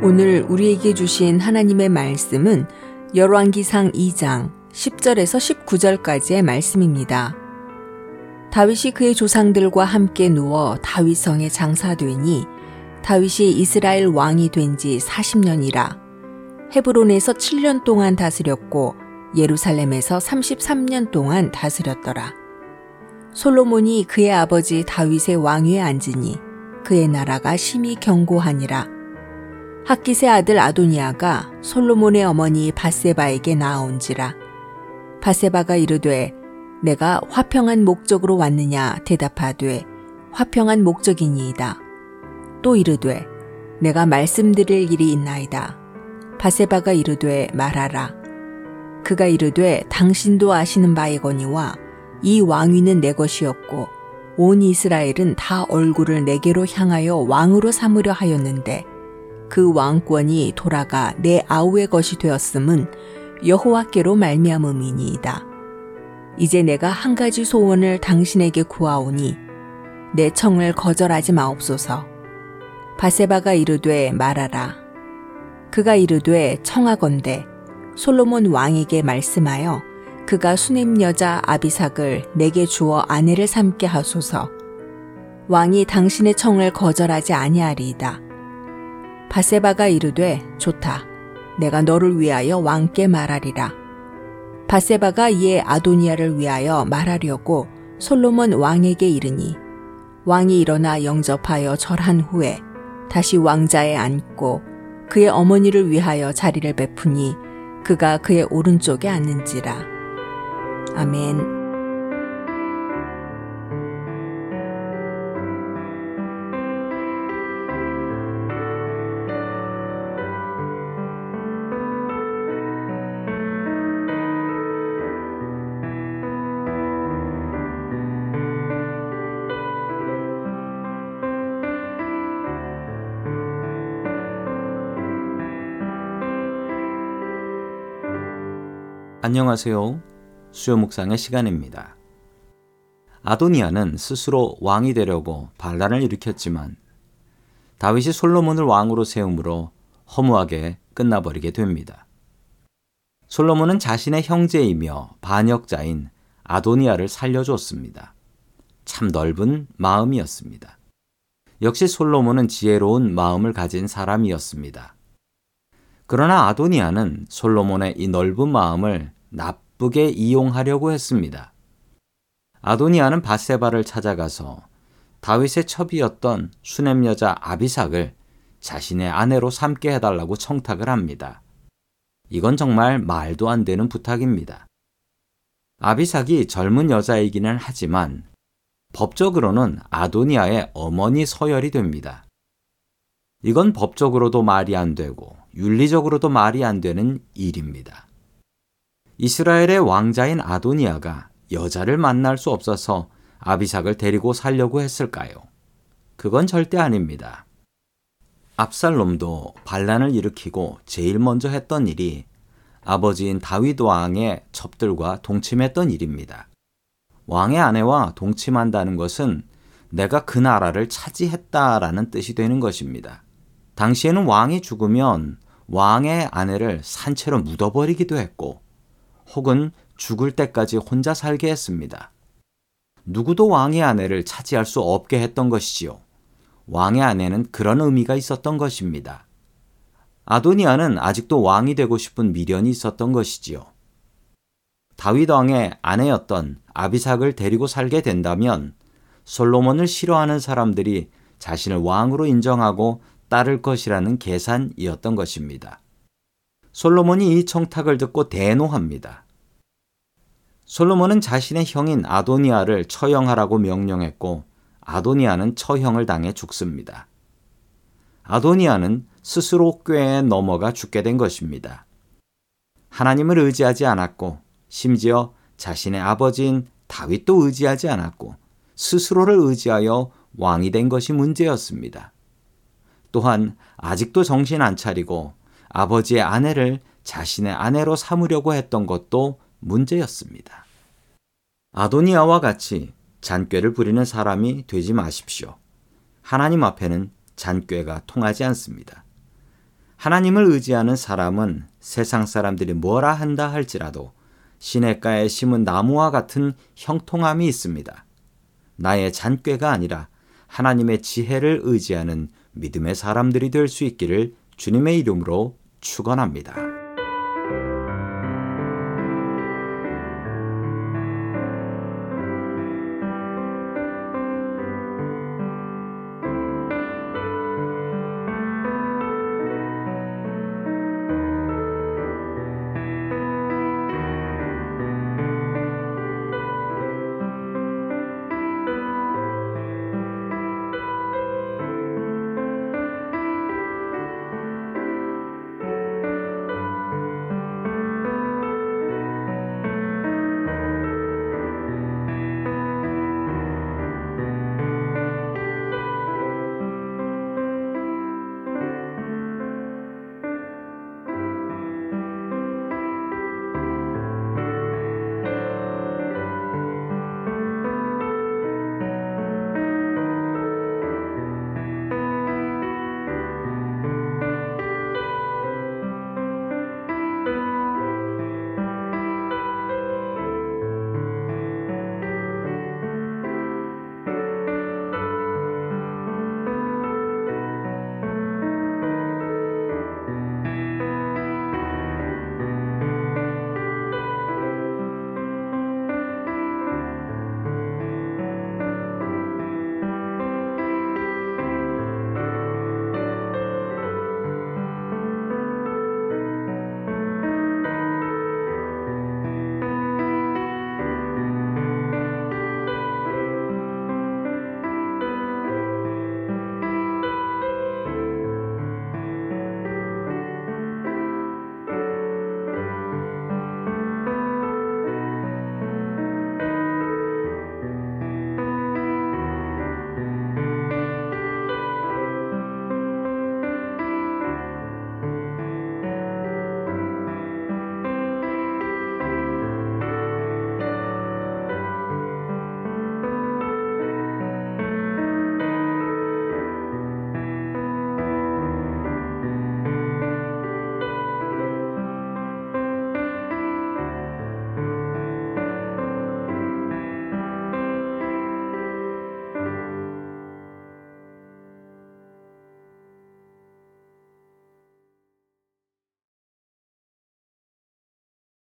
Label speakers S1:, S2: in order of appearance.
S1: 오늘 우리에게 주신 하나님의 말씀은 열왕기상 2장 10절에서 19절까지의 말씀입니다. 다윗이 그의 조상들과 함께 누워 다윗성에 장사되니 다윗이 이스라엘 왕이 된 지 40년이라 헤브론에서 7년 동안 다스렸고 예루살렘에서 33년 동안 다스렸더라. 솔로몬이 그의 아버지 다윗의 왕위에 앉으니 그의 나라가 심히 견고하니라. 학기세 아들 아도니아가 솔로몬의 어머니 바세바에게 나아온지라. 바세바가 이르되 내가 화평한 목적으로 왔느냐 대답하되 화평한 목적이니이다. 또 이르되 내가 말씀드릴 일이 있나이다. 바세바가 이르되 말하라. 그가 이르되 당신도 아시는 바이거니와 이 왕위는 내 것이었고 온 이스라엘은 다 얼굴을 내게로 향하여 왕으로 삼으려 하였는데 그 왕권이 돌아가 내 아우의 것이 되었음은 여호와께로 말미암음이니이다. 이제 내가 한 가지 소원을 당신에게 구하오니 내 청을 거절하지 마옵소서. 바세바가 이르되 말하라. 그가 이르되 청하건대 솔로몬 왕에게 말씀하여 그가 수냄 여자 아비삭을 내게 주어 아내를 삼게 하소서. 왕이 당신의 청을 거절하지 아니하리이다. 바세바가 이르되 좋다. 내가 너를 위하여 왕께 말하리라. 바세바가 이에 아도니아를 위하여 말하려고 솔로몬 왕에게 이르니 왕이 일어나 영접하여 절한 후에 다시 왕자에 앉고 그의 어머니를 위하여 자리를 베푸니 그가 그의 오른쪽에 앉는지라. 아멘.
S2: 안녕하세요. 수요 묵상의 시간입니다. 아도니아는 스스로 왕이 되려고 반란을 일으켰지만 다윗이 솔로몬을 왕으로 세움으로 허무하게 끝나버리게 됩니다. 솔로몬은 자신의 형제이며 반역자인 아도니아를 살려줬습니다. 참 넓은 마음이었습니다. 역시 솔로몬은 지혜로운 마음을 가진 사람이었습니다. 그러나 아도니아는 솔로몬의 이 넓은 마음을 나쁘게 이용하려고 했습니다. 아도니아는 바세바를 찾아가서 다윗의 첩이었던 수냄 여자 아비삭을 자신의 아내로 삼게 해달라고 청탁을 합니다. 이건 정말 말도 안 되는 부탁입니다. 아비삭이 젊은 여자이기는 하지만 법적으로는 아도니아의 어머니 서열이 됩니다. 이건 법적으로도 말이 안 되고 윤리적으로도 말이 안 되는 일입니다. 이스라엘의 왕자인 아도니아가 여자를 만날 수 없어서 아비삭을 데리고 살려고 했을까요? 그건 절대 아닙니다. 압살롬도 반란을 일으키고 제일 먼저 했던 일이 아버지인 다윗 왕의 첩들과 동침했던 일입니다. 왕의 아내와 동침한다는 것은 내가 그 나라를 차지했다라는 뜻이 되는 것입니다. 당시에는 왕이 죽으면 왕의 아내를 산채로 묻어버리기도 했고, 혹은 죽을 때까지 혼자 살게 했습니다. 누구도 왕의 아내를 차지할 수 없게 했던 것이지요. 왕의 아내는 그런 의미가 있었던 것입니다. 아도니아는 아직도 왕이 되고 싶은 미련이 있었던 것이지요. 다윗 왕의 아내였던 아비삭을 데리고 살게 된다면 솔로몬을 싫어하는 사람들이 자신을 왕으로 인정하고 따를 것이라는 계산이었던 것입니다. 솔로몬이 이 청탁을 듣고 대노합니다. 솔로몬은 자신의 형인 아도니아를 처형하라고 명령했고 아도니아는 처형을 당해 죽습니다. 아도니아는 스스로 꾀에 넘어가 죽게 된 것입니다. 하나님을 의지하지 않았고 심지어 자신의 아버지인 다윗도 의지하지 않았고 스스로를 의지하여 왕이 된 것이 문제였습니다. 또한 아직도 정신 안 차리고 아버지의 아내를 자신의 아내로 삼으려고 했던 것도 문제였습니다. 아도니아와 같이 잔꾀를 부리는 사람이 되지 마십시오. 하나님 앞에는 잔꾀가 통하지 않습니다. 하나님을 의지하는 사람은 세상 사람들이 뭐라 한다 할지라도 시냇가에 심은 나무와 같은 형통함이 있습니다. 나의 잔꾀가 아니라 하나님의 지혜를 의지하는 믿음의 사람들이 될 수 있기를 주님의 이름으로 축원합니다.